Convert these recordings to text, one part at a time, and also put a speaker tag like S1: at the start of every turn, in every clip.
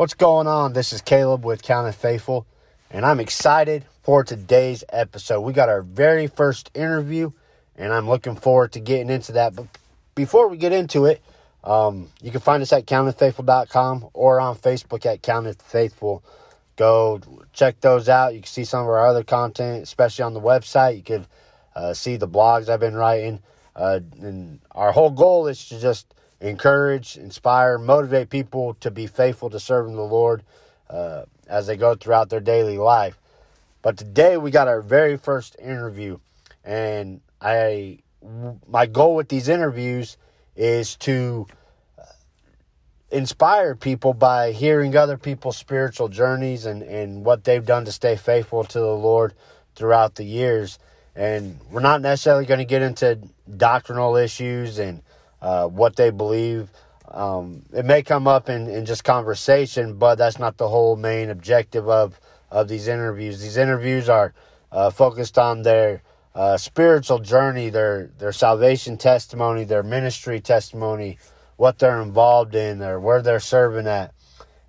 S1: What's going on? This is Caleb with Counted Faithful, and I'm excited for today's episode. We got our very first interview, and I'm looking forward to getting into that. But before we get into it, um, you can find us at countedfaithful.com or on Facebook at Counted Faithful. Go check those out. You can see some of our other content, especially on the website. You can uh, see the blogs I've been writing. Uh, and our whole goal is to just encourage, inspire, motivate people to be faithful to serving the Lord uh, as they go throughout their daily life. But today we got our very first interview, and I my goal with these interviews is to uh, inspire people by hearing other people's spiritual journeys and, and what they've done to stay faithful to the Lord throughout the years. And we're not necessarily going to get into doctrinal issues and uh, what they believe. Um, it may come up in, in just conversation, but that's not the whole main objective of, of these interviews. These interviews are uh, focused on their uh, spiritual journey, their their salvation testimony, their ministry testimony, what they're involved in, or where they're serving at,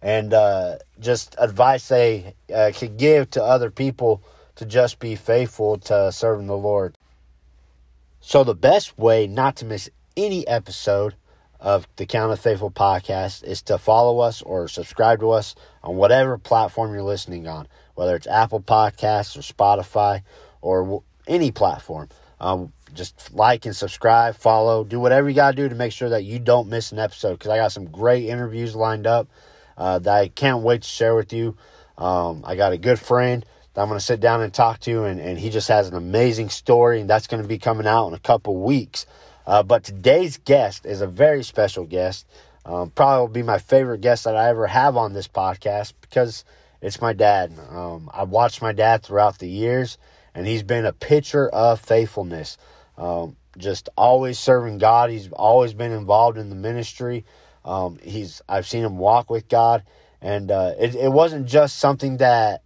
S1: and uh, just advice they uh, could give to other people to just be faithful to serving the Lord. So the best way not to miss any episode of the Counted Faithful podcast is to follow us or subscribe to us on whatever platform you're listening on, whether it's Apple Podcasts or Spotify or any platform. Um, just like and subscribe, follow, do whatever you got to do to make sure that you don't miss an episode because I got some great interviews lined up uh, that I can't wait to share with you. Um, I got a good friend that I'm going to sit down and talk to, and, and he just has an amazing story, and that's going to be coming out in a couple weeks. Uh, but today's guest is a very special guest. Um, probably will be my favorite guest that I ever have on this podcast because it's my dad. Um, I've watched my dad throughout the years, and he's been a picture of faithfulness. Um, just always serving God. He's always been involved in the ministry. Um, he's I've seen him walk with God, and uh, it, it wasn't just something that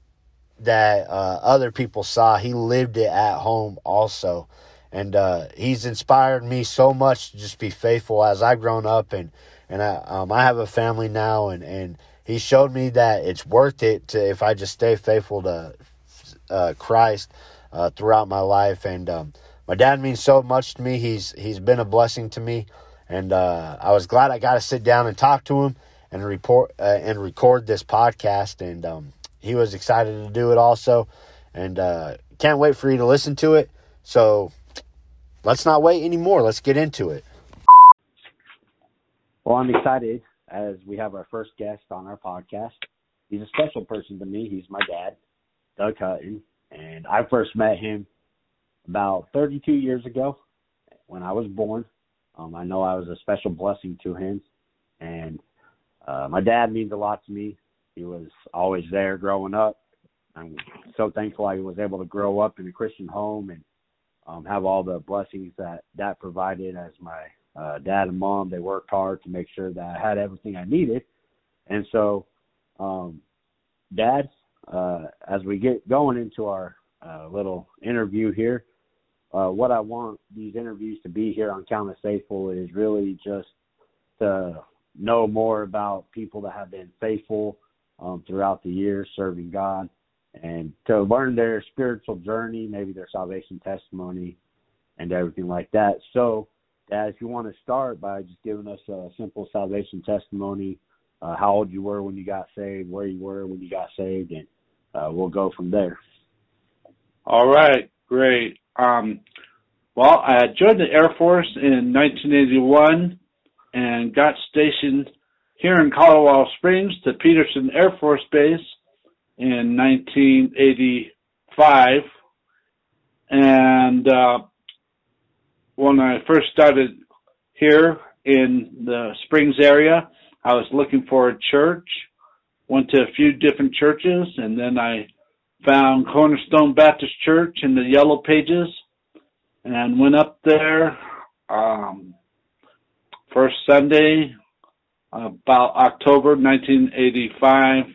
S1: that uh, other people saw. He lived it at home also, and uh, he's inspired me so much to just be faithful as I've grown up, and and I um, I have a family now, and and he showed me that it's worth it to if I just stay faithful to uh, Christ uh, throughout my life. And um, my dad means so much to me. He's he's been a blessing to me, and uh, I was glad I got to sit down and talk to him and report uh, and record this podcast. And um, he was excited to do it also, and uh, can't wait for you to listen to it. So let's not wait anymore. Let's get into it. Well, I'm excited as we have our first guest on our podcast. He's a special person to me. He's my dad, Doug Hutton and I first met him about 32 years ago when I was born. Um, I know I was a special blessing to him, and uh, my dad means a lot to me. He was always there growing up. I'm so thankful I was able to grow up in a Christian home and um, have all the blessings that that provided as my uh, dad and mom. They worked hard to make sure that I had everything I needed, and so, um, Dad, uh, as we get going into our uh, little interview here, uh, what I want these interviews to be here on Counted Faithful is really just to know more about people that have been faithful um, throughout the years serving God and to learn their spiritual journey, maybe their salvation testimony and everything like that. So, Dad, if you want to start by just giving us a simple salvation testimony, uh, how old you were when you got saved, where you were when you got saved, and uh, we'll go from there.
S2: All right, great. Um, well, I joined the Air Force in 1981 and got stationed here in Colorado Springs to Peterson Air Force Base in 1985. And uh, when I first started here in the Springs area, I was looking for a church went to a few different churches, and then I found Cornerstone Baptist Church in the Yellow Pages, and went up there um, first Sunday about October 1985,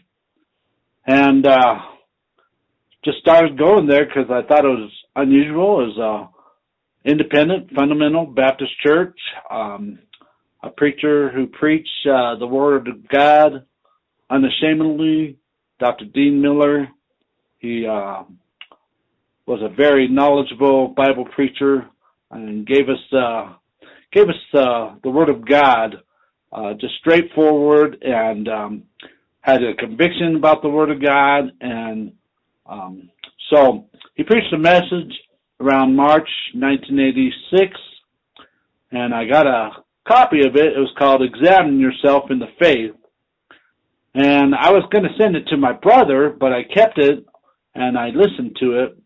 S2: and uh, just started going there because I thought it was unusual. It was a independent, fundamental Baptist church. Um, a preacher who preached uh, the Word of God unashamedly, Dr. Dean Miller. He uh, was a very knowledgeable Bible preacher and gave us uh, gave us uh, the Word of God, uh, just straightforward, and um, had a conviction about the Word of God. And um, so he preached a message around March 1986, and I got a copy of it. It was called "Examine Yourself in the Faith." And I was going to send it to my brother, but I kept it and I listened to it.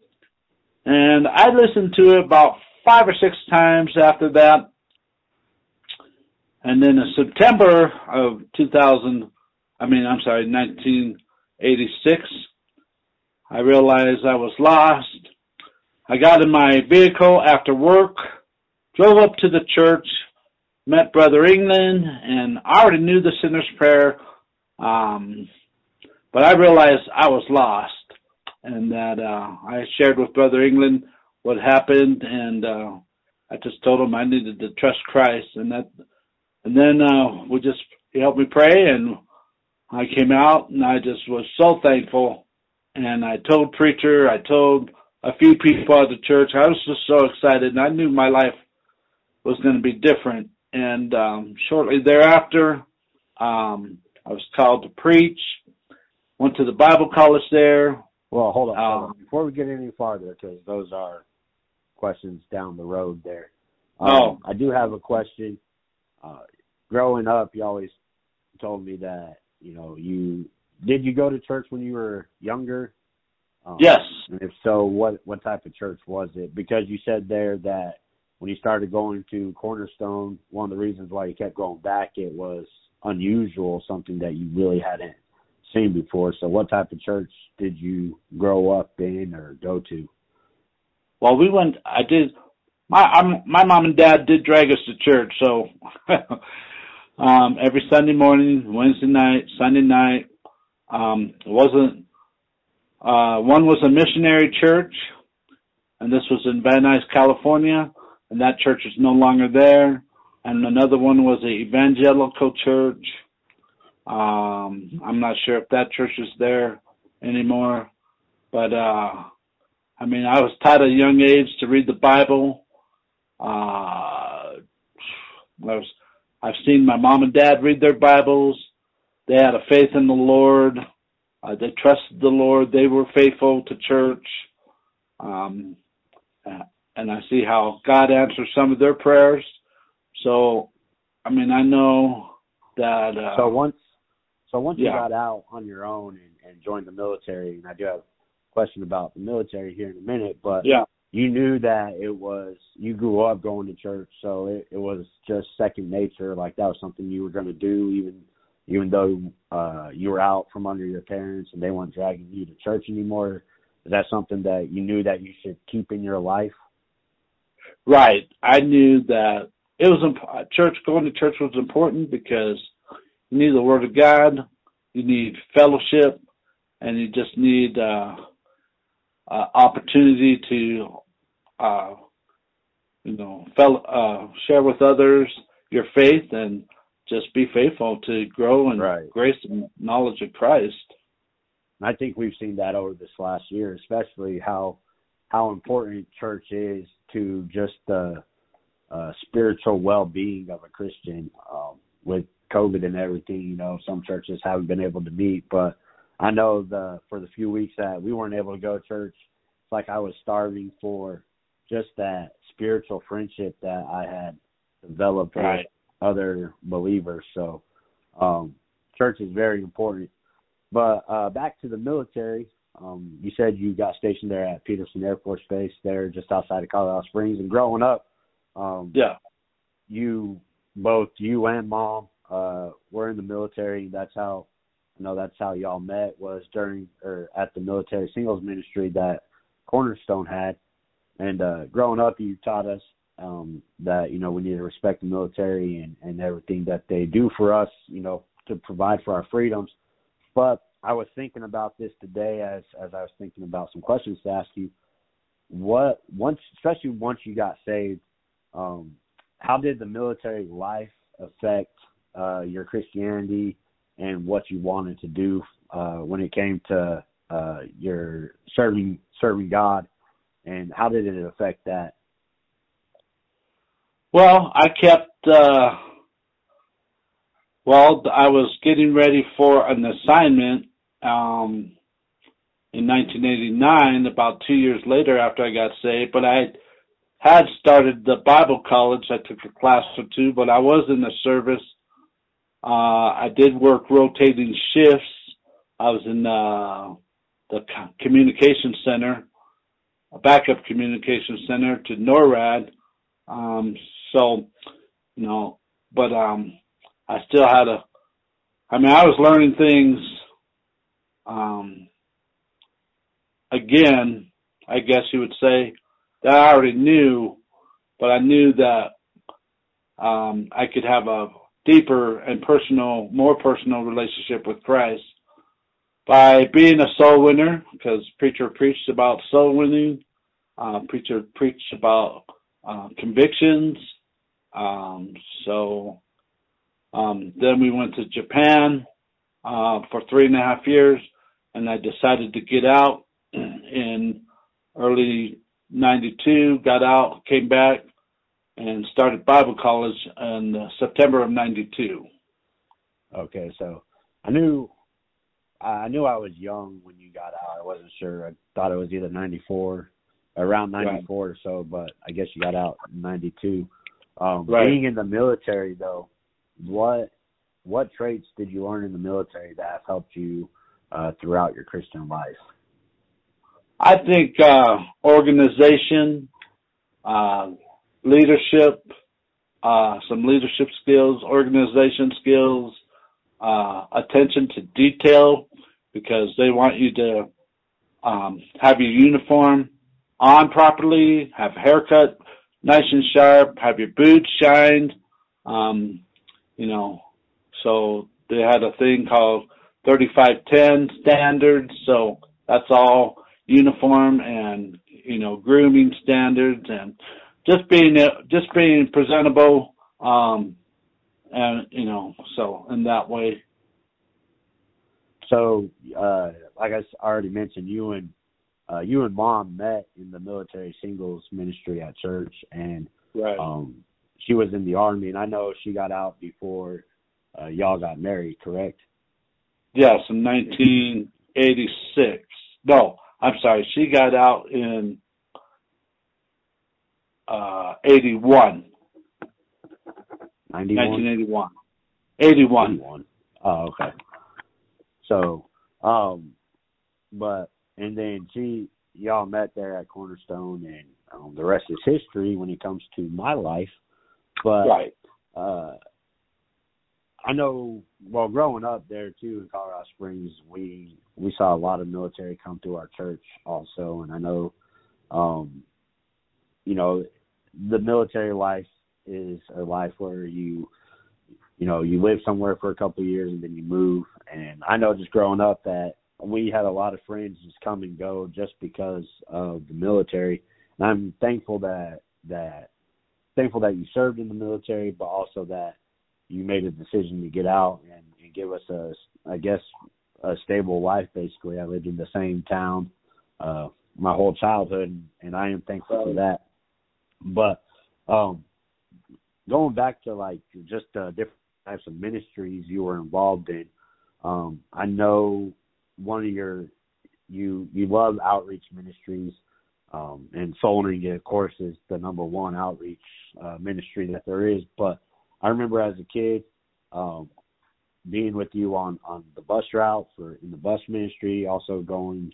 S2: And I listened to it about five or six times after that. And then in September of 2000, I mean, I'm sorry, 1986, I realized I was lost. I got in my vehicle after work, drove up to the church, met Brother England, and I already knew the sinner's prayer. Um, but I realized I was lost and that uh, I shared with Brother England what happened, and uh, I just told him I needed to trust Christ, and that, and then uh, we just he helped me pray, and I came out, and I just was so thankful, and I told preacher, I told a few people at the church, I was just so excited, and I knew my life was going to be different, and um, shortly thereafter, um, I was called to preach. Went to the Bible college there,
S3: well, hold on. Um, Before we get any farther, because those are questions down the road there. Um,
S2: oh.
S3: I do have a question. Uh, growing up, you always told me that, you know, you did you go to church when you were younger?
S2: Um, yes.
S3: And if so, what what type of church was it? Because you said there that when you started going to Cornerstone, one of the reasons why you kept going back, it was unusual, something that you really hadn't seen before. So, what type of church did you grow up in or go to?
S2: Well, we went. I did. My I'm, my mom and dad did drag us to church, so um, every Sunday morning, Wednesday night, Sunday night. Um, wasn't. Uh, one was a missionary church, and this was in Van Nuys, California, and that church is no longer there. And another one was a evangelical church um, I'm not sure if that church is there anymore, but uh, I mean, I was taught at a young age to read the Bible. Uh, I was, I've seen my mom and dad read their Bibles. They had a faith in the Lord. Uh, they trusted the Lord. They were faithful to church. Um, and I see how God answers some of their prayers. So, I mean, I know that. Uh,
S3: so once so once you got out on your own and, and joined the military, and I do have a question about the military here in a minute, but
S2: yeah.
S3: You knew that it was you grew up going to church, so it, it was just second nature. Like that was something you were going to do, even even though uh, you were out from under your parents and they weren't dragging you to church anymore. Is that something that you knew that you should keep in your life?
S2: Right. I knew that it was imp- church. Going to church was important because you need the Word of God, you need fellowship, and you just need uh, uh, opportunity to, uh, you know, fel- uh, share with others your faith and just be faithful to grow in
S3: right.
S2: grace and knowledge of Christ.
S3: I think we've seen that over this last year, especially how how important church is to just the uh, spiritual well-being of a Christian. Um, with COVID and everything, you know, some churches haven't been able to meet. But I know the for the few weeks that we weren't able to go to church, it's like I was starving for just that spiritual friendship that I had developed
S2: right.
S3: with other believers. So um church is very important. But uh back to the military, um, you said you got stationed there at Peterson Air Force Base there just outside of Colorado Springs and growing up, um
S2: yeah.
S3: you both you and mom uh, were in the military. That's how you know that's how y'all met was during or at the military singles ministry that Cornerstone had. And uh, growing up, you taught us um, that you know we need to respect the military and, and everything that they do for us. You know to provide for our freedoms. But I was thinking about this today as as I was thinking about some questions to ask you. What once, especially once you got saved, um, how did the military life affect uh, your Christianity and what you wanted to do uh, when it came to uh, your serving serving God, and how did it affect that?
S2: Well, I kept. Uh, well, I was getting ready for an assignment um, in 1989, about two years later after I got saved. But I had started the Bible college. I took a class or two, but I was in the service. Uh, I did work rotating shifts. I was in uh, the communication center, a backup communication center to NORAD. Um, so, you know, but um, I still had a. I mean, I was learning things. Um, again, I guess you would say that I already knew, but I knew that um, I could have a deeper and personal, more personal relationship with Christ by being a soul winner, because preacher preached about soul winning, uh, preacher preached about uh, convictions. Um, so um, then we went to Japan uh, for three and a half years, and I decided to get out in early '92. Got out, came back, and started Bible college in September of '92.
S3: Okay, so I knew I knew I was young when you got out. I wasn't sure. I thought it was either '94, around '94 right. or so, but I guess you got out in '92. Um, right. Being in the military, though, what what traits did you learn in the military that have helped you uh, throughout your Christian life?
S2: I think uh, organization, uh, leadership, uh, some leadership skills, organization skills, uh, attention to detail, because they want you to um, have your uniform on properly, have a haircut nice and sharp, have your boots shined. Um, you know, so they had a thing called 3510 standards. So that's all uniform and, you know, grooming standards and just being, just being presentable. Um, and, you know, so in that way.
S3: So, uh, like I already mentioned, you and, uh, you and mom met in the military singles ministry at church and,
S2: right.
S3: um, she was in the army, and I know she got out before uh, y'all got married, correct?
S2: Yes, in 1986. No, I'm sorry, she got out in uh, 81. 91? 1981. 81. 81.
S3: Oh, okay. So, um, but and then she y'all met there at Cornerstone, and um, the rest is history when it comes to my life. But
S2: right.
S3: uh I know well growing up there too in Colorado Springs we we saw a lot of military come through our church also and I know um you know the military life is a life where you you know you live somewhere for a couple of years and then you move and I know just growing up that we had a lot of friends just come and go just because of the military and I'm thankful that that thankful that you served in the military, but also that you made a decision to get out and, and give us a, I guess, a stable life. Basically, I lived in the same town uh, my whole childhood, and, and I am thankful for that. But um, going back to like just uh, different types of ministries you were involved in, um, I know one of your you you love outreach ministries um, and Soul winning, of course, is the number one outreach uh, ministry that there is. But I remember as a kid um, being with you on on the bus route for in the bus ministry, also going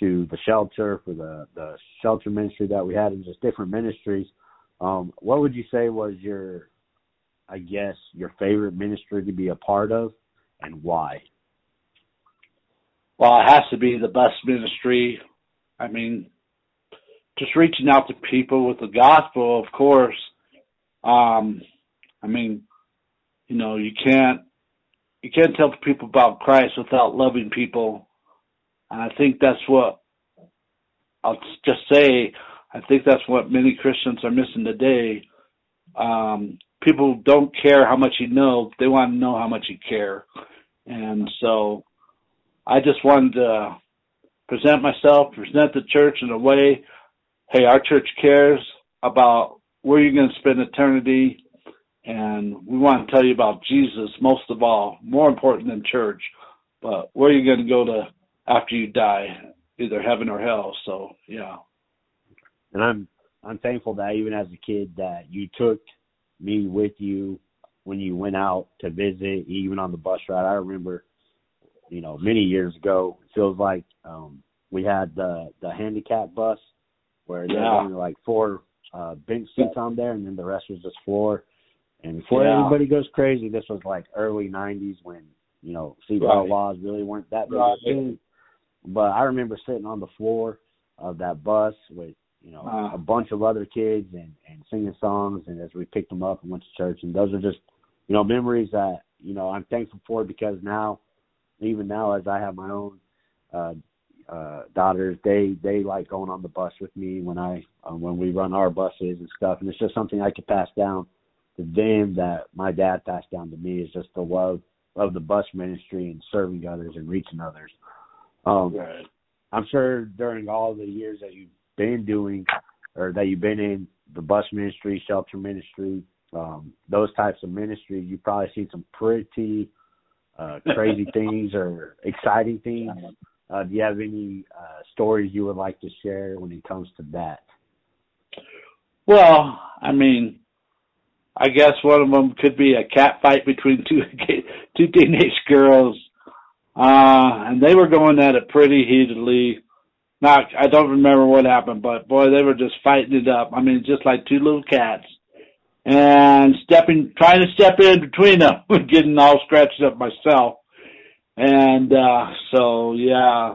S3: to the shelter for the the shelter ministry that we had, and just different ministries. Um, what would you say was your, I guess, your favorite ministry to be a part of, and why?
S2: Well, it has to be the bus ministry. I mean, just reaching out to people with the gospel, of course. Um, I mean, you know, you can't you can't tell people about Christ without loving people, and I think that's what I'll just say. I think that's what many Christians are missing today. Um, people don't care how much you know; they want to know how much you care. And so I just wanted to present myself, present the church in a way, hey, our church cares about where you're going to spend eternity. And we want to tell you about Jesus most of all, more important than church, but where you're going to go to after you die, either heaven or hell. So, yeah.
S3: And I'm, I'm thankful that even as a kid that you took me with you when you went out to visit, even on the bus ride. I remember, you know, many years ago, it feels like um we had the the handicap bus where there were only like four uh bench seats on there and then the rest was just floor. And before yeah. everybody goes crazy, this was like early nineties when, you know, seatbelt right. laws really weren't that big right. thing. But I remember sitting on the floor of that bus with you know, uh, a bunch of other kids and and singing songs, and as we picked them up and went to church, and those are just, you know, memories that you know I'm thankful for because now, even now, as I have my own uh, uh, daughters, they they like going on the bus with me when I um, when we run our buses and stuff, and it's just something I could pass down to them that my dad passed down to me is just the love of the bus ministry and serving others and reaching others. Um, right. I'm sure during all the years that you've been doing or that you've been in the bus ministry, shelter ministry, um, those types of ministries, you've probably seen some pretty uh, crazy things or exciting things. Uh, do you have any uh, stories you would like to share when it comes to that?
S2: Well, I mean, I guess one of them could be a cat fight between two two teenage girls, uh, and they were going at it pretty heatedly. I don't remember what happened, but boy, they were just fighting it up. I mean, just like two little cats. And stepping, trying to step in between them, getting all scratched up myself. And, uh, so yeah,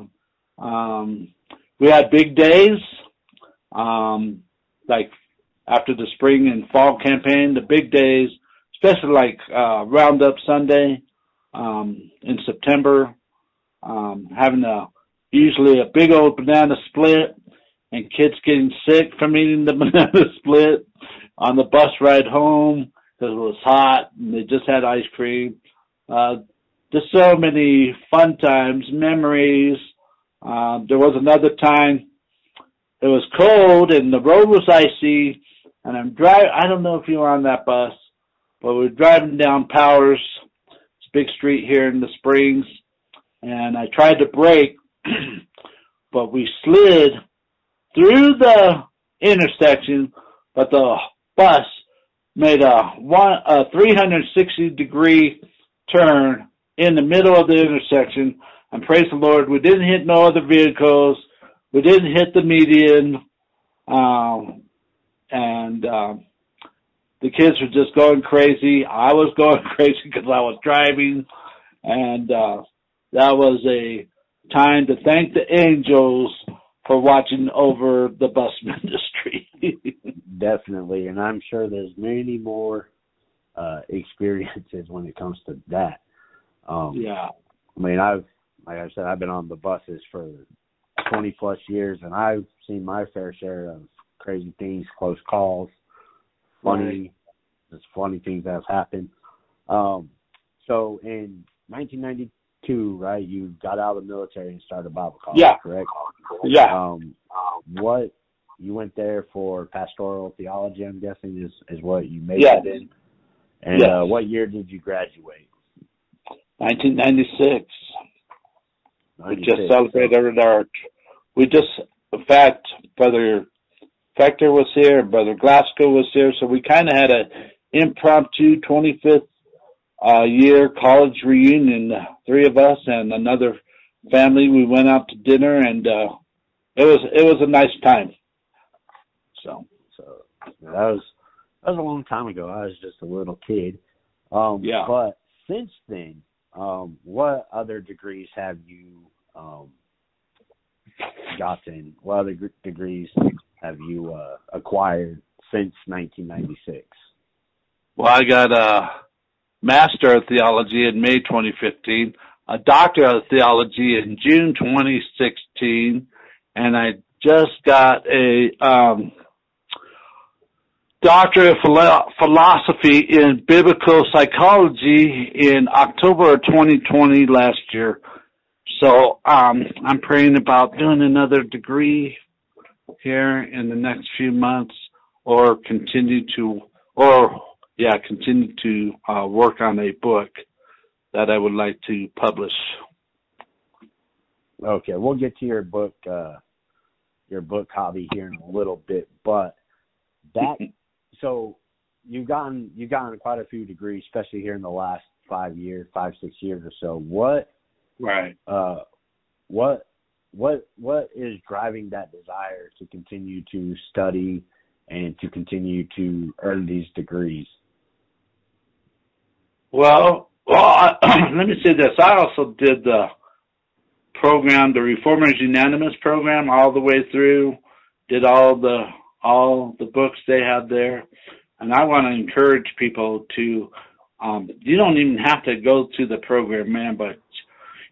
S2: um, we had big days, um, like after the spring and fall campaign, the big days, especially like, uh, Roundup Sunday, um, in September, um, having a, usually a big old banana split and kids getting sick from eating the banana split on the bus ride home because it was hot and they just had ice cream. Uh, just so many fun times, memories. Uh, there was another time it was cold and the road was icy and I'm driving, I don't know if you were on that bus, but we are driving down Powers, it's a big street here in the Springs, and I tried to brake but we slid through the intersection, but the bus made a one a 360 degree turn in the middle of the intersection. And praise the Lord, we didn't hit no other vehicles. We didn't hit the median. Um, and um, the kids were just going crazy. I was going crazy because I was driving, and uh, that was a time to thank the angels for watching over the bus industry.
S3: Definitely, and I'm sure there's many more uh, experiences when it comes to that. Um,
S2: yeah,
S3: I mean, I've like I said, I've been on the buses for 20 plus years, and I've seen my fair share of crazy things, close calls, funny, right. just funny things that have happened. Um, so in 1990, two, right? You got out of the military and started Bible college,
S2: yeah.
S3: correct?
S2: Yeah.
S3: Um, what you went there for pastoral theology? I'm guessing is is what you made
S2: yes.
S3: it in. And
S2: yes.
S3: uh, what year did you graduate?
S2: 1996. We just celebrated our. Dark. We just, in fact, Brother Fector was here, Brother Glasgow was here, so we kind of had a impromptu 25th uh, year college reunion. Three of us and another family. We went out to dinner, and uh, it was it was a nice time. So,
S3: so that was that was a long time ago. I was just a little kid. Um,
S2: yeah.
S3: But since then, um, what other degrees have you um, gotten? What other degrees have you uh, acquired since 1996?
S2: Well, I got a uh, Master of Theology in May 2015, a Doctor of Theology in June 2016, and I just got a um, doctorate of philosophy in biblical psychology in October of 2020 last year. So um, I'm praying about doing another degree here in the next few months, or continue to, or yeah, continue to uh, work on a book that I would like to publish.
S1: Okay, we'll get to your book, uh, your book hobby here in a little bit, but that so you've gotten you've gotten quite a few degrees, especially here in the last five years, five six years or so. What
S2: right?
S1: Uh, what what what is driving that desire to continue to study and to continue to earn these degrees?
S2: Well, well, I, let me say this. I also did the program, the Reformers Unanimous program, all the way through. Did all the all the books they had there, and I want to encourage people to. Um, you don't even have to go to the program, man, but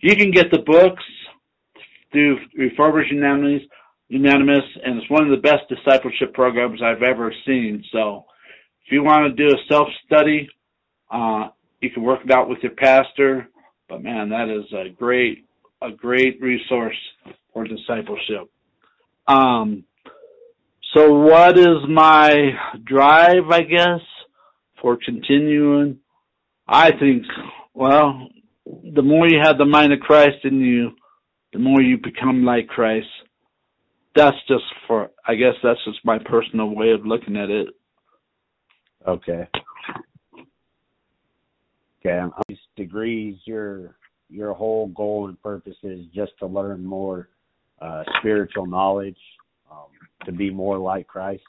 S2: you can get the books through Reformers Unanimous, Unanimous, and it's one of the best discipleship programs I've ever seen. So, if you want to do a self study, uh, you can work it out with your pastor. But man, that is a great, a great resource for discipleship. Um, so what is my drive, I guess, for continuing? I think, well, the more you have the mind of Christ in you, the more you become like Christ. That's just for, I guess that's just my personal way of looking at it.
S1: Okay. Okay. These degrees, your your whole goal and purpose is just to learn more uh, spiritual knowledge, um, to be more like Christ.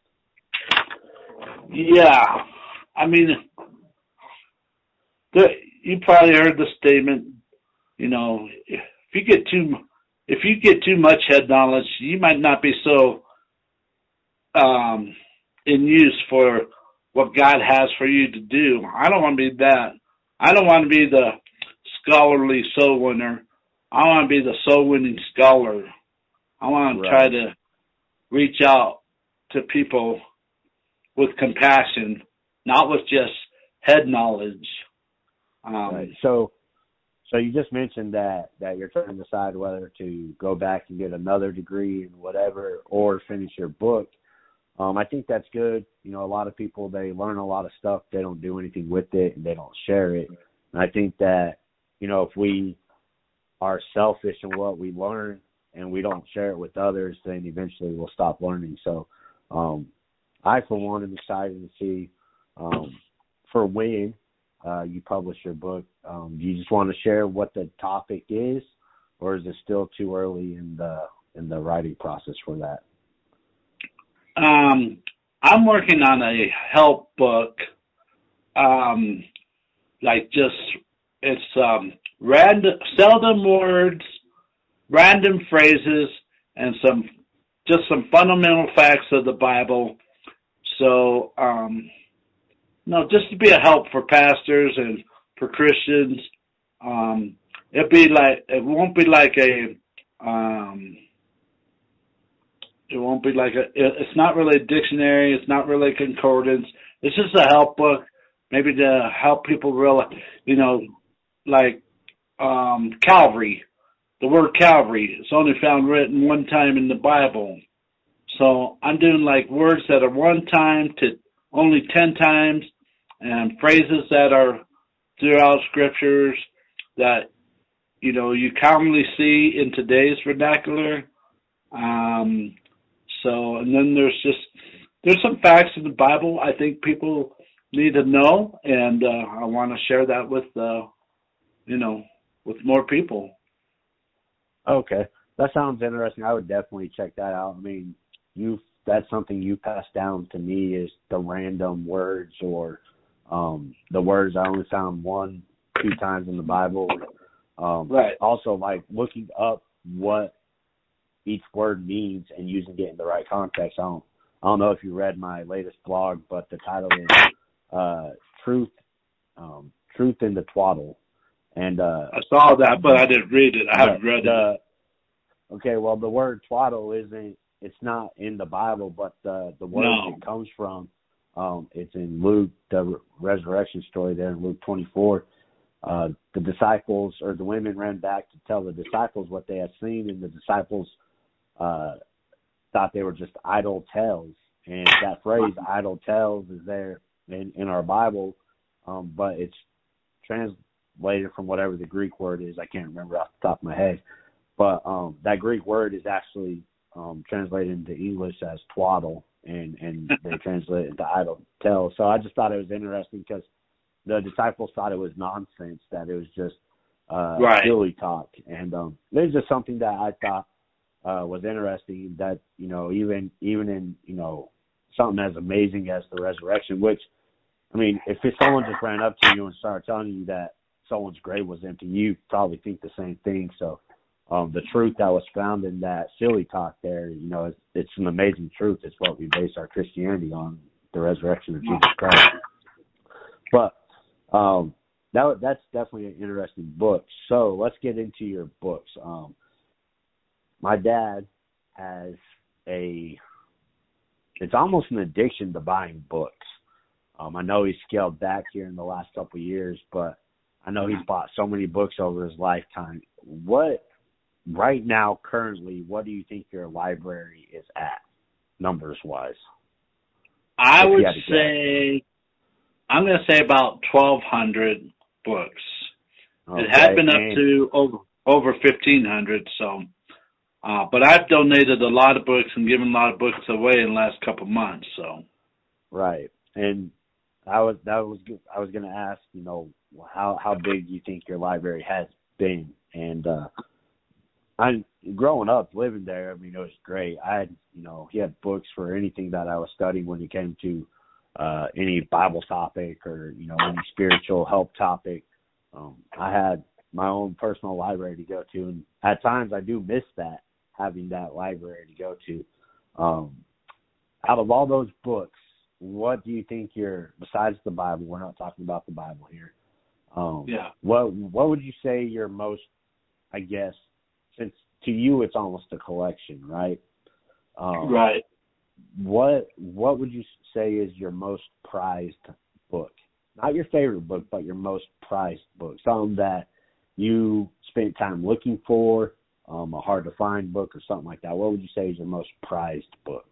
S2: Yeah, I mean, the, you probably heard the statement. You know, if you get too if you get too much head knowledge, you might not be so um, in use for what God has for you to do. I don't want to be that. I don't want to be the scholarly soul winner. I want to be the soul winning scholar. I want to right. try to reach out to people with compassion, not with just head knowledge.
S1: Um, right. So, so you just mentioned that that you're trying to decide whether to go back and get another degree in whatever or finish your book. Um, I think that's good. You know, a lot of people they learn a lot of stuff, they don't do anything with it, and they don't share it. And I think that you know if we are selfish in what we learn and we don't share it with others, then eventually we'll stop learning. So, um, I for one am excited to see um, for when uh, you publish your book. Um, do you just want to share what the topic is, or is it still too early in the in the writing process for that?
S2: Um, I'm working on a help book. Um, like just it's um, random, seldom words, random phrases, and some just some fundamental facts of the Bible. So, um, no, just to be a help for pastors and for Christians. Um, it'll be like it won't be like a um, it won't be like a it's not really a dictionary it's not really a concordance. It's just a help book maybe to help people realize you know like um calvary. The word calvary is only found written one time in the bible. So i'm doing like words that are one time to only ten times and phrases that are throughout scriptures that you know you commonly see in today's vernacular. Um, so, and then there's just there's some facts in the Bible I think people need to know, and uh, I want to share that with uh, you know with more people.
S1: Okay, that sounds interesting. I would definitely check that out. I mean, you that's something you passed down to me is the random words or um, the words I only found one two times in the Bible. Um,
S2: right.
S1: Also, like looking up what each word means and using it in the right context. I don't I don't know if you read my latest blog, but the title is uh, "Truth um, Truth in the Twaddle." And uh,
S2: I saw that, but I didn't read it. I haven't read
S1: the,
S2: it.
S1: Okay, well, the word twaddle isn't. It's not in the Bible, but the the word no. it comes from
S3: Um, it's in Luke, the resurrection story there in Luke 24. Uh, the disciples or the women ran back to tell the disciples what they had seen, and the disciples uh, thought they were just idle tales. And that phrase "idle tales" is there in, in our Bible, um, but it's translated from whatever the Greek word is. I can't remember off the top of my head, but um, that Greek word is actually um, translated into English as twaddle, and and they translate it into idle tales. So I just thought it was interesting because the disciples thought it was nonsense, that it was just uh, right. silly talk, and um, it's just something that I thought uh, was interesting. That you know, even even in you know something as amazing as the resurrection, which I mean, if someone just ran up to you and started telling you that someone's grave was empty, you probably think the same thing. So um, the truth that was found in that silly talk there, you know, it's, it's an amazing truth. It's what we base our Christianity on, the resurrection of Jesus Christ. But um, that that's definitely an interesting book. So let's get into your books. Um, my dad has a it's almost an addiction to buying books. Um, I know he's scaled back here in the last couple of years, but I know he's bought so many books over his lifetime. What right now, currently, what do you think your library is at, numbers wise?
S2: I would say I'm going to say about 1,200 books. Okay. It had been up to over over 1,500. So, uh, but I've donated a lot of books and given a lot of books away in the last couple months. So,
S3: right, and I was that was good. I was going to ask, you know, how how big do you think your library has been? And uh, I growing up living there, I mean, it was great. I had, you know, he had books for anything that I was studying when it came to uh, any Bible topic or you know any spiritual help topic. Um, I had my own personal library to go to, and at times I do miss that having that library to go to. Um, out of all those books, what do you think your besides the Bible? We're not talking about the Bible here. Um,
S2: yeah.
S3: What What would you say your most? I guess since to you it's almost a collection, right?
S2: Um, right
S3: what what would you say is your most prized book? Not your favorite book, but your most prized book. Something that you spent time looking for, um, a hard to find book or something like that. What would you say is your most prized book?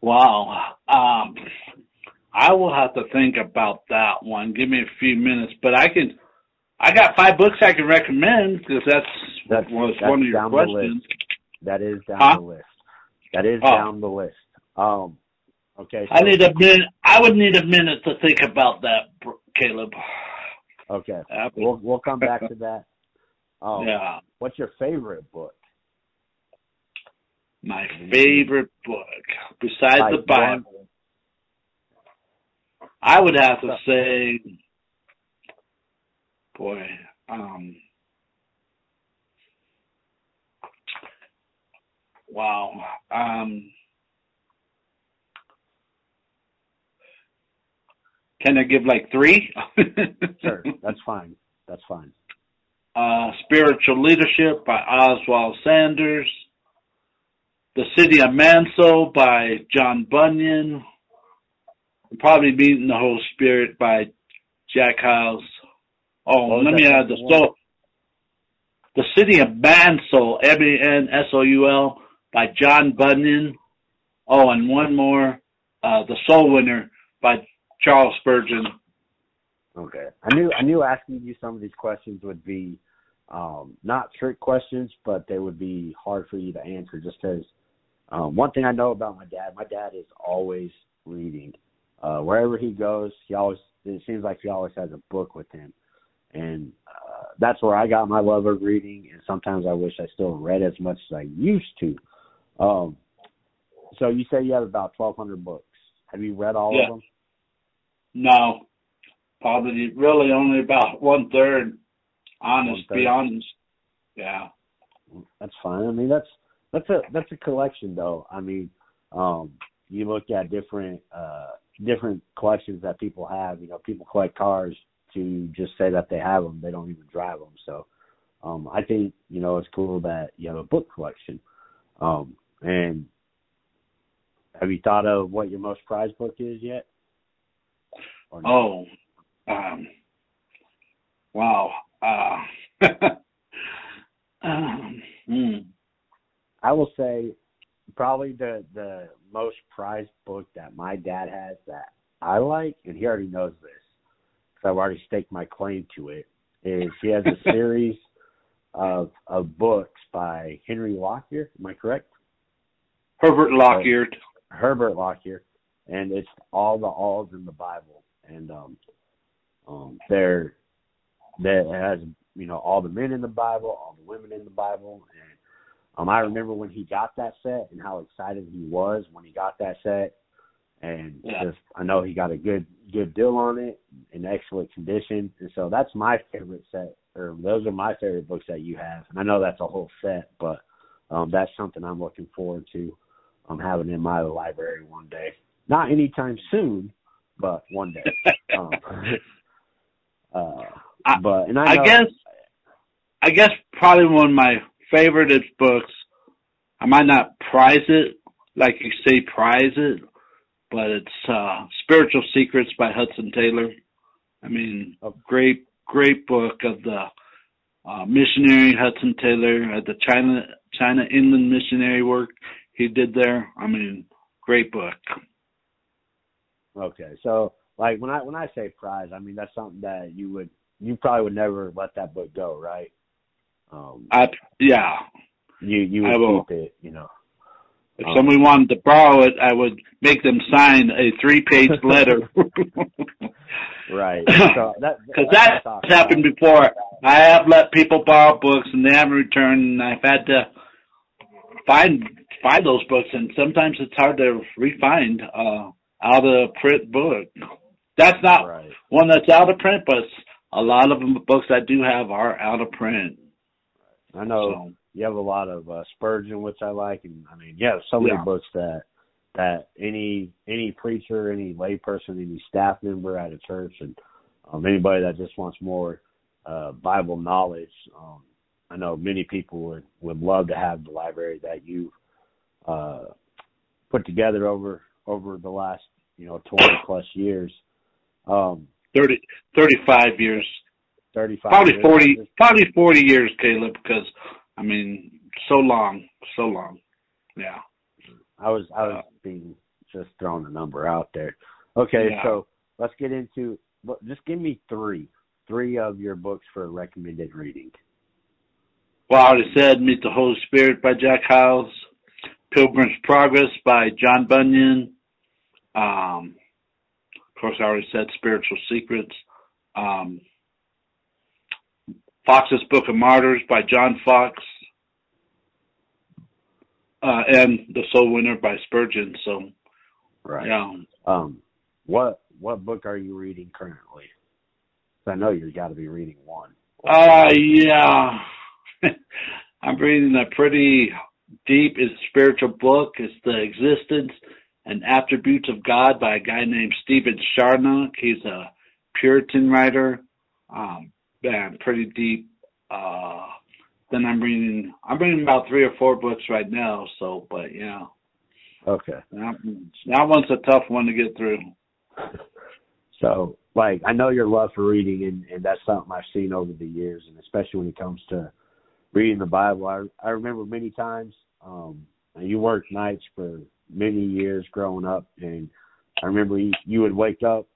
S2: Wow. Um, I will have to think about that one. Give me a few minutes, but I can. I got five books I can recommend because that's, that's was that's one of your questions.
S3: That is down huh? the list. That is oh. down the list. Um, okay.
S2: So, I need a minute. I would need a minute to think about that, Caleb.
S3: Okay. We'll we'll come back to that. Um,
S2: yeah.
S3: What's your favorite book?
S2: My favorite book, besides the Bible. I would have to say, boy, um, Wow. Um, can I give like three?
S3: sure, that's fine. That's fine.
S2: Uh, Spiritual Leadership by Oswald Sanders. The City of Manso by John Bunyan. Probably Meeting the Holy Spirit by Jack Hyles. Oh, let me add the soul. The City of Mansoul, M-A-N-S-O-U-L by John Bunyan. Oh, and one more, uh, The Soul Winner by Charles Spurgeon.
S3: Okay. I knew I knew asking you some of these questions would be um, not trick questions, but they would be hard for you to answer just because um, one thing I know about my dad, my dad is always reading. Uh, wherever he goes, he always it seems like he always has a book with him, and uh, that's where I got my love of reading. And sometimes I wish I still read as much as I used to. Um, so you say you have about 1,200 books. Have you read all
S2: yeah.
S3: of them?
S2: No, probably really only about one third. Honest, one-third. be honest. Yeah,
S3: that's fine. I mean, that's that's a that's a collection, though. I mean, um, you look at different uh, different collections that people have. You know, people collect cars to just say that they have them. They don't even drive them. So, um, I think you know it's cool that you have a book collection. Um, and Have you thought of what your most prized book is yet?
S2: Oh, um, wow. Uh, um, hmm.
S3: I will say probably the the most prized book that my dad has that I like, and he already knows this because I've already staked my claim to it. Is he has a series of of books by Henry Lockyer? Am I correct?
S2: Herbert Lockyer.
S3: Herbert Lockyer, and it's all the alls in the Bible, and um, um, there that has you know all the men in the Bible, all the women in the Bible, and um, I remember when he got that set and how excited he was when he got that set, and yeah. just I know he got a good good deal on it in excellent condition, and so that's my favorite set, or those are my favorite books that you have, and I know that's a whole set, but um, that's something I'm looking forward to um, having in my library one day. Not anytime soon, but one day. um, uh, but and I,
S2: know, I guess I guess probably one of my favorite books. I might not prize it like you say prize it, but it's uh Spiritual Secrets by Hudson Taylor. I mean, a great great book of the uh, missionary Hudson Taylor at the China China Inland Missionary work he did there. I mean, great book.
S3: Okay, so like when I when I say prize, I mean that's something that you would you probably would never let that book go, right?
S2: Um, I yeah.
S3: You you would I will. keep it, you know.
S2: If um, somebody wanted to borrow it, I would make them sign a three-page letter.
S3: right.
S2: So that because that, that's happened before. I have let people borrow books and they haven't returned, and I've had to find find those books, and sometimes it's hard to refind uh, out of print book. That's not right. one that's out of print, but a lot of the books I do have are out of print.
S3: I know so, you have a lot of uh, Spurgeon, which I like, and I mean, yeah, so many yeah. books that that any any preacher, any layperson, any staff member at a church, and um, anybody that just wants more uh, Bible knowledge. Um, I know many people would would love to have the library that you uh, put together over over the last you know 20 plus years. Um,
S2: 30, 35 years.
S3: 35
S2: probably
S3: years.
S2: 40 probably 40 years caleb because i mean so long so long yeah
S3: i was i was uh, being just throwing a number out there okay yeah. so let's get into just give me three three of your books for recommended reading
S2: well i already said meet the holy spirit by jack hyles pilgrim's progress by john bunyan um course i already said spiritual secrets um Foxe's Book of Martyrs by John Foxe. uh, and The Soul Winner by Spurgeon. So,
S3: right. Yeah. Um, what what book are you reading currently? I know you've got to be reading one.
S2: Uh, yeah. I'm reading a pretty deep spiritual book. It's The Existence and Attributes of God by a guy named Stephen Charnock. He's a Puritan writer. Um, yeah, pretty deep. Uh, then I'm reading. I'm reading about three or four books right now. So, but yeah.
S3: Okay.
S2: That, that one's a tough one to get through.
S3: So, like, I know your love for reading, and, and that's something I've seen over the years, and especially when it comes to reading the Bible. I I remember many times. Um, you worked nights for many years growing up, and I remember you, you would wake up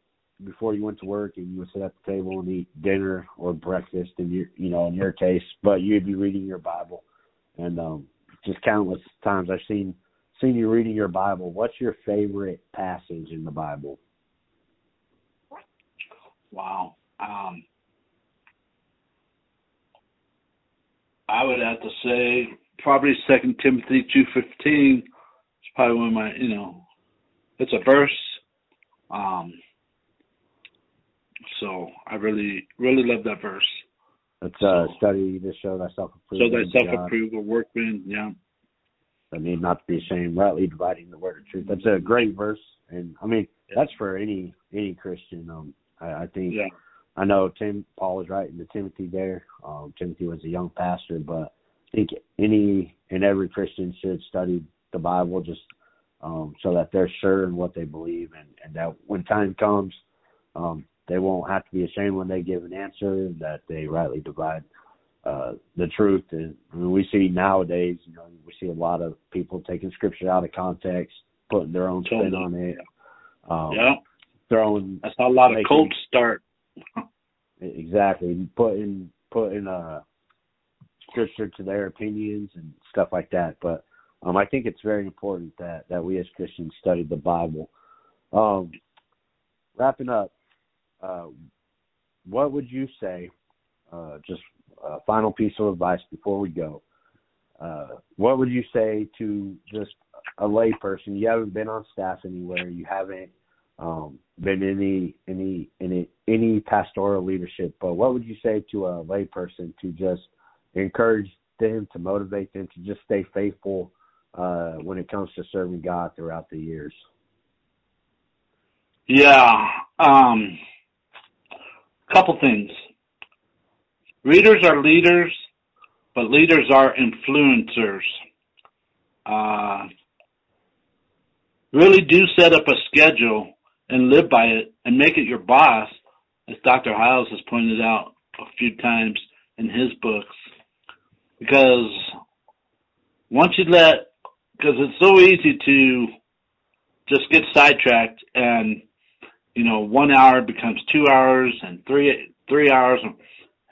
S3: before you went to work and you would sit at the table and eat dinner or breakfast in your you know in your case but you'd be reading your bible. And um just countless times i've seen seen you reading your bible. What's your favorite passage in the bible?
S2: Wow. Um i would have to say probably second timothy two fifteen. it's probably one of my you know it's a verse um so I really, really love that verse.
S3: It's uh, so, study to show thyself approved.
S2: So thyself approved, a workman, yeah.
S3: I need not to be ashamed, rightly dividing the word of truth. That's a great verse, and I mean that's for any any Christian. Um, I, I think
S2: yeah.
S3: I know Tim Paul is writing to Timothy there. Um, Timothy was a young pastor, but I think any and every Christian should study the Bible. Just um, so that they're sure in what they believe, and, and that when time comes, um, they won't have to be ashamed when they give an answer, that they rightly divide uh, the truth. And I mean, we see nowadays, you know, we see a lot of people taking scripture out of context, putting their own spin totally. on it.
S2: Um, yeah.
S3: Throwing.
S2: That's how a lot making, of cults start.
S3: exactly. Putting putting uh scripture to their opinions and stuff like that. But um, I think it's very important that that we as Christians study the Bible. Um, wrapping up, uh, what would you say? Uh, just a final piece of advice before we go. Uh, what would you say to just a layperson? You haven't been on staff anywhere. You haven't um, been any any any any pastoral leadership. But what would you say to a layperson to just encourage them to motivate them to just stay faithful uh, when it comes to serving God throughout the years?
S2: Yeah, um, couple things. Readers are leaders, but leaders are influencers. Uh, really do set up a schedule and live by it and make it your boss, as Dr. Hyles has pointed out a few times in his books. Because once you let, because it's so easy to just get sidetracked and, you know, one hour becomes two hours and three, three hours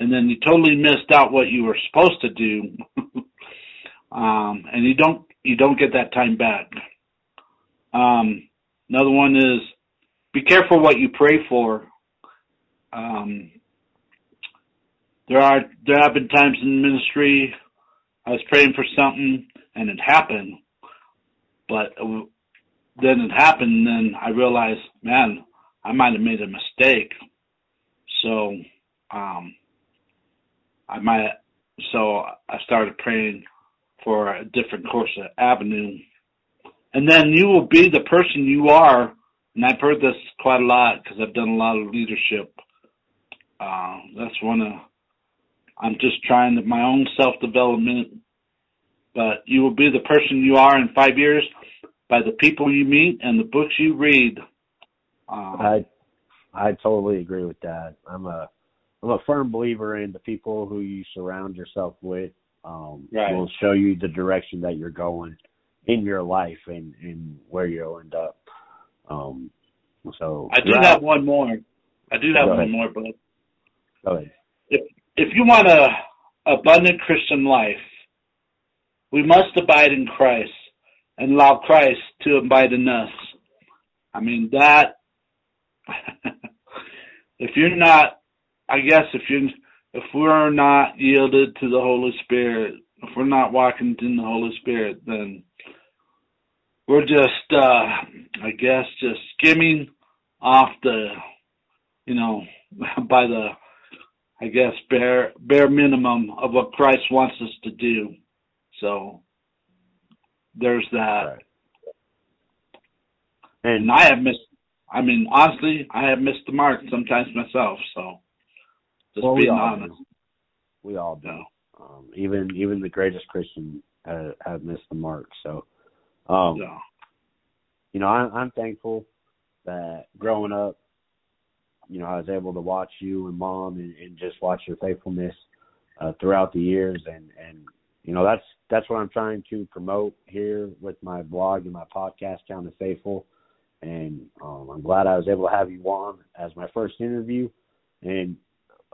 S2: and then you totally missed out what you were supposed to do, um, and you don't you don't get that time back. Um, another one is be careful what you pray for. Um, there are there have been times in ministry I was praying for something and it happened, but then it happened. And then I realized, man, I might have made a mistake. So um, I might, so I started praying for a different course of avenue. And then you will be the person you are. And I've heard this quite a lot because I've done a lot of leadership. Uh, that's one of, I'm just trying to, my own self development. But you will be the person you are in five years by the people you meet and the books you read.
S3: Uh, I I totally agree with that. I'm a I'm a firm believer in the people who you surround yourself with um, right. will show you the direction that you're going in your life and, and where you'll end up. Um, so
S2: I do have one more. I do have one more, but
S3: Go ahead.
S2: If if you want a abundant Christian life, we must abide in Christ and allow Christ to abide in us. I mean that. if you're not I guess if you if we're not yielded to the Holy Spirit, if we're not walking in the Holy Spirit, then we're just uh I guess just skimming off the you know by the I guess bare bare minimum of what Christ wants us to do. So there's that. Right. And, and I have missed I mean honestly, I have missed the mark sometimes myself, so just well, being honest. Do.
S3: We all do. Um, even even the greatest Christian have, have missed the mark. So, um, yeah. you know, I, I'm thankful that growing up, you know, I was able to watch you and mom and, and just watch your faithfulness uh, throughout the years, and and you know that's that's what I'm trying to promote here with my blog and my podcast, Counted Faithful. And um, I'm glad I was able to have you on as my first interview. And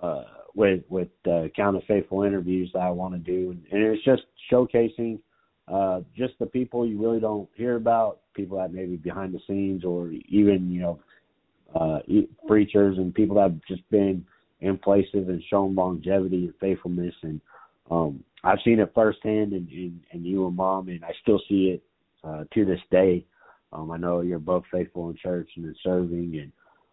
S3: uh, with with uh, Counted Faithful interviews that I want to do, and it's just showcasing uh, just the people you really don't hear about, people that maybe behind the scenes, or even you know uh, preachers and people that have just been in places and shown longevity and faithfulness, and um, I've seen it firsthand in, in, in you and mom, and I still see it uh, to this day. Um, I know you're both faithful in church and in serving, and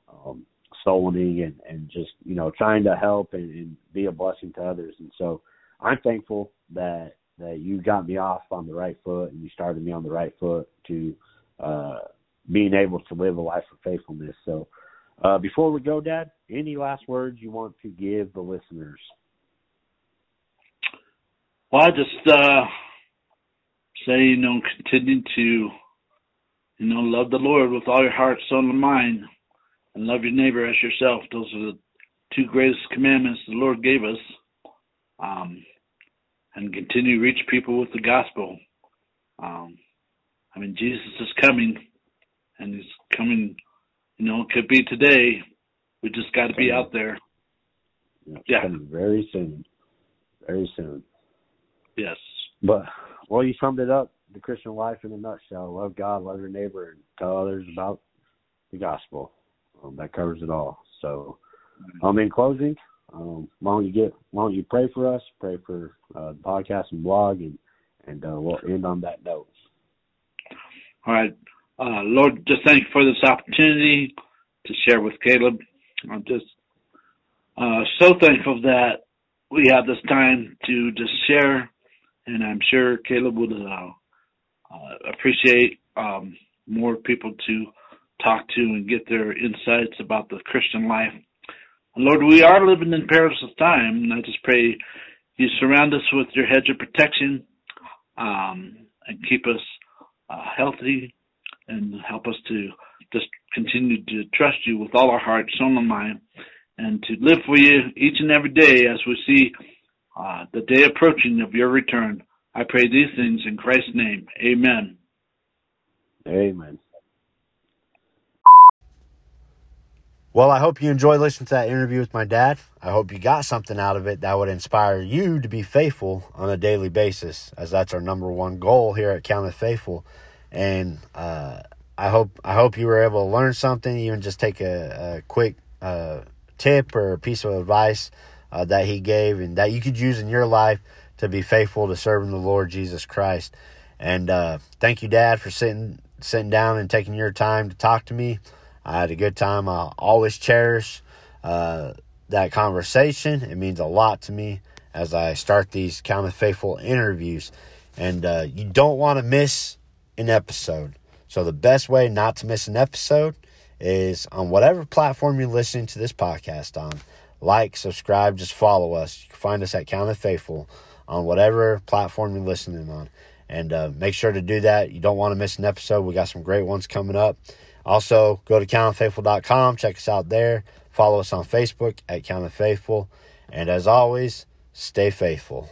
S3: um, soul winning and, and just, you know, trying to help and, and be a blessing to others. And so I'm thankful that that you got me off on the right foot and you started me on the right foot to uh being able to live a life of faithfulness. So uh before we go, Dad, any last words you want to give the listeners?
S2: Well I just uh say, you know, continue to you know, love the Lord with all your heart, soul, and mind, and love your neighbor as yourself. Those are the two greatest commandments the Lord gave us. Um, and continue to reach people with the gospel. Um, I mean, Jesus is coming, and he's coming. You know, it could be today. We just got to be out there.
S1: Yeah, very soon. Very soon.
S2: Yes.
S1: But well, you summed it up. The Christian life in a nutshell: love God, love your neighbor, and tell others about the gospel. Um, that covers it all. So, um, in closing, um, why don't you get why don't you pray for us, pray for uh, the podcast and blog, and and uh, we'll end on that note.
S2: All right, uh, Lord, just thank you for this opportunity to share with Caleb. I'm just uh, so thankful that we have this time to just share, and I'm sure Caleb would uh, uh, appreciate um, more people to talk to and get their insights about the Christian life. Lord, we are living in perilous time, and I just pray you surround us with your hedge of protection um, and keep us uh, healthy and help us to just continue to trust you with all our heart, soul, and mind, and to live for you each and every day as we see uh, the day approaching of your return. I pray these things in Christ's name. Amen.
S1: Amen. Well, I hope you enjoyed listening to that interview with my dad. I hope you got something out of it that would inspire you to be faithful on a daily basis, as that's our number one goal here at Counted Faithful. And uh, I hope I hope you were able to learn something, even just take a, a quick uh, tip or a piece of advice uh, that he gave, and that you could use in your life to be faithful to serving the Lord Jesus Christ. And uh, thank you, Dad, for sitting sitting down and taking your time to talk to me. I had a good time. I always cherish uh, that conversation. It means a lot to me as I start these Counted Faithful interviews. And uh, you don't want to miss an episode. So, the best way not to miss an episode is on whatever platform you're listening to this podcast on. Like, subscribe, just follow us. You can find us at Counted Faithful on whatever platform you're listening on. And uh, make sure to do that. You don't want to miss an episode. We got some great ones coming up. Also, go to countedfaithful.com, check us out there. Follow us on Facebook at Counted Faithful. And as always, stay faithful.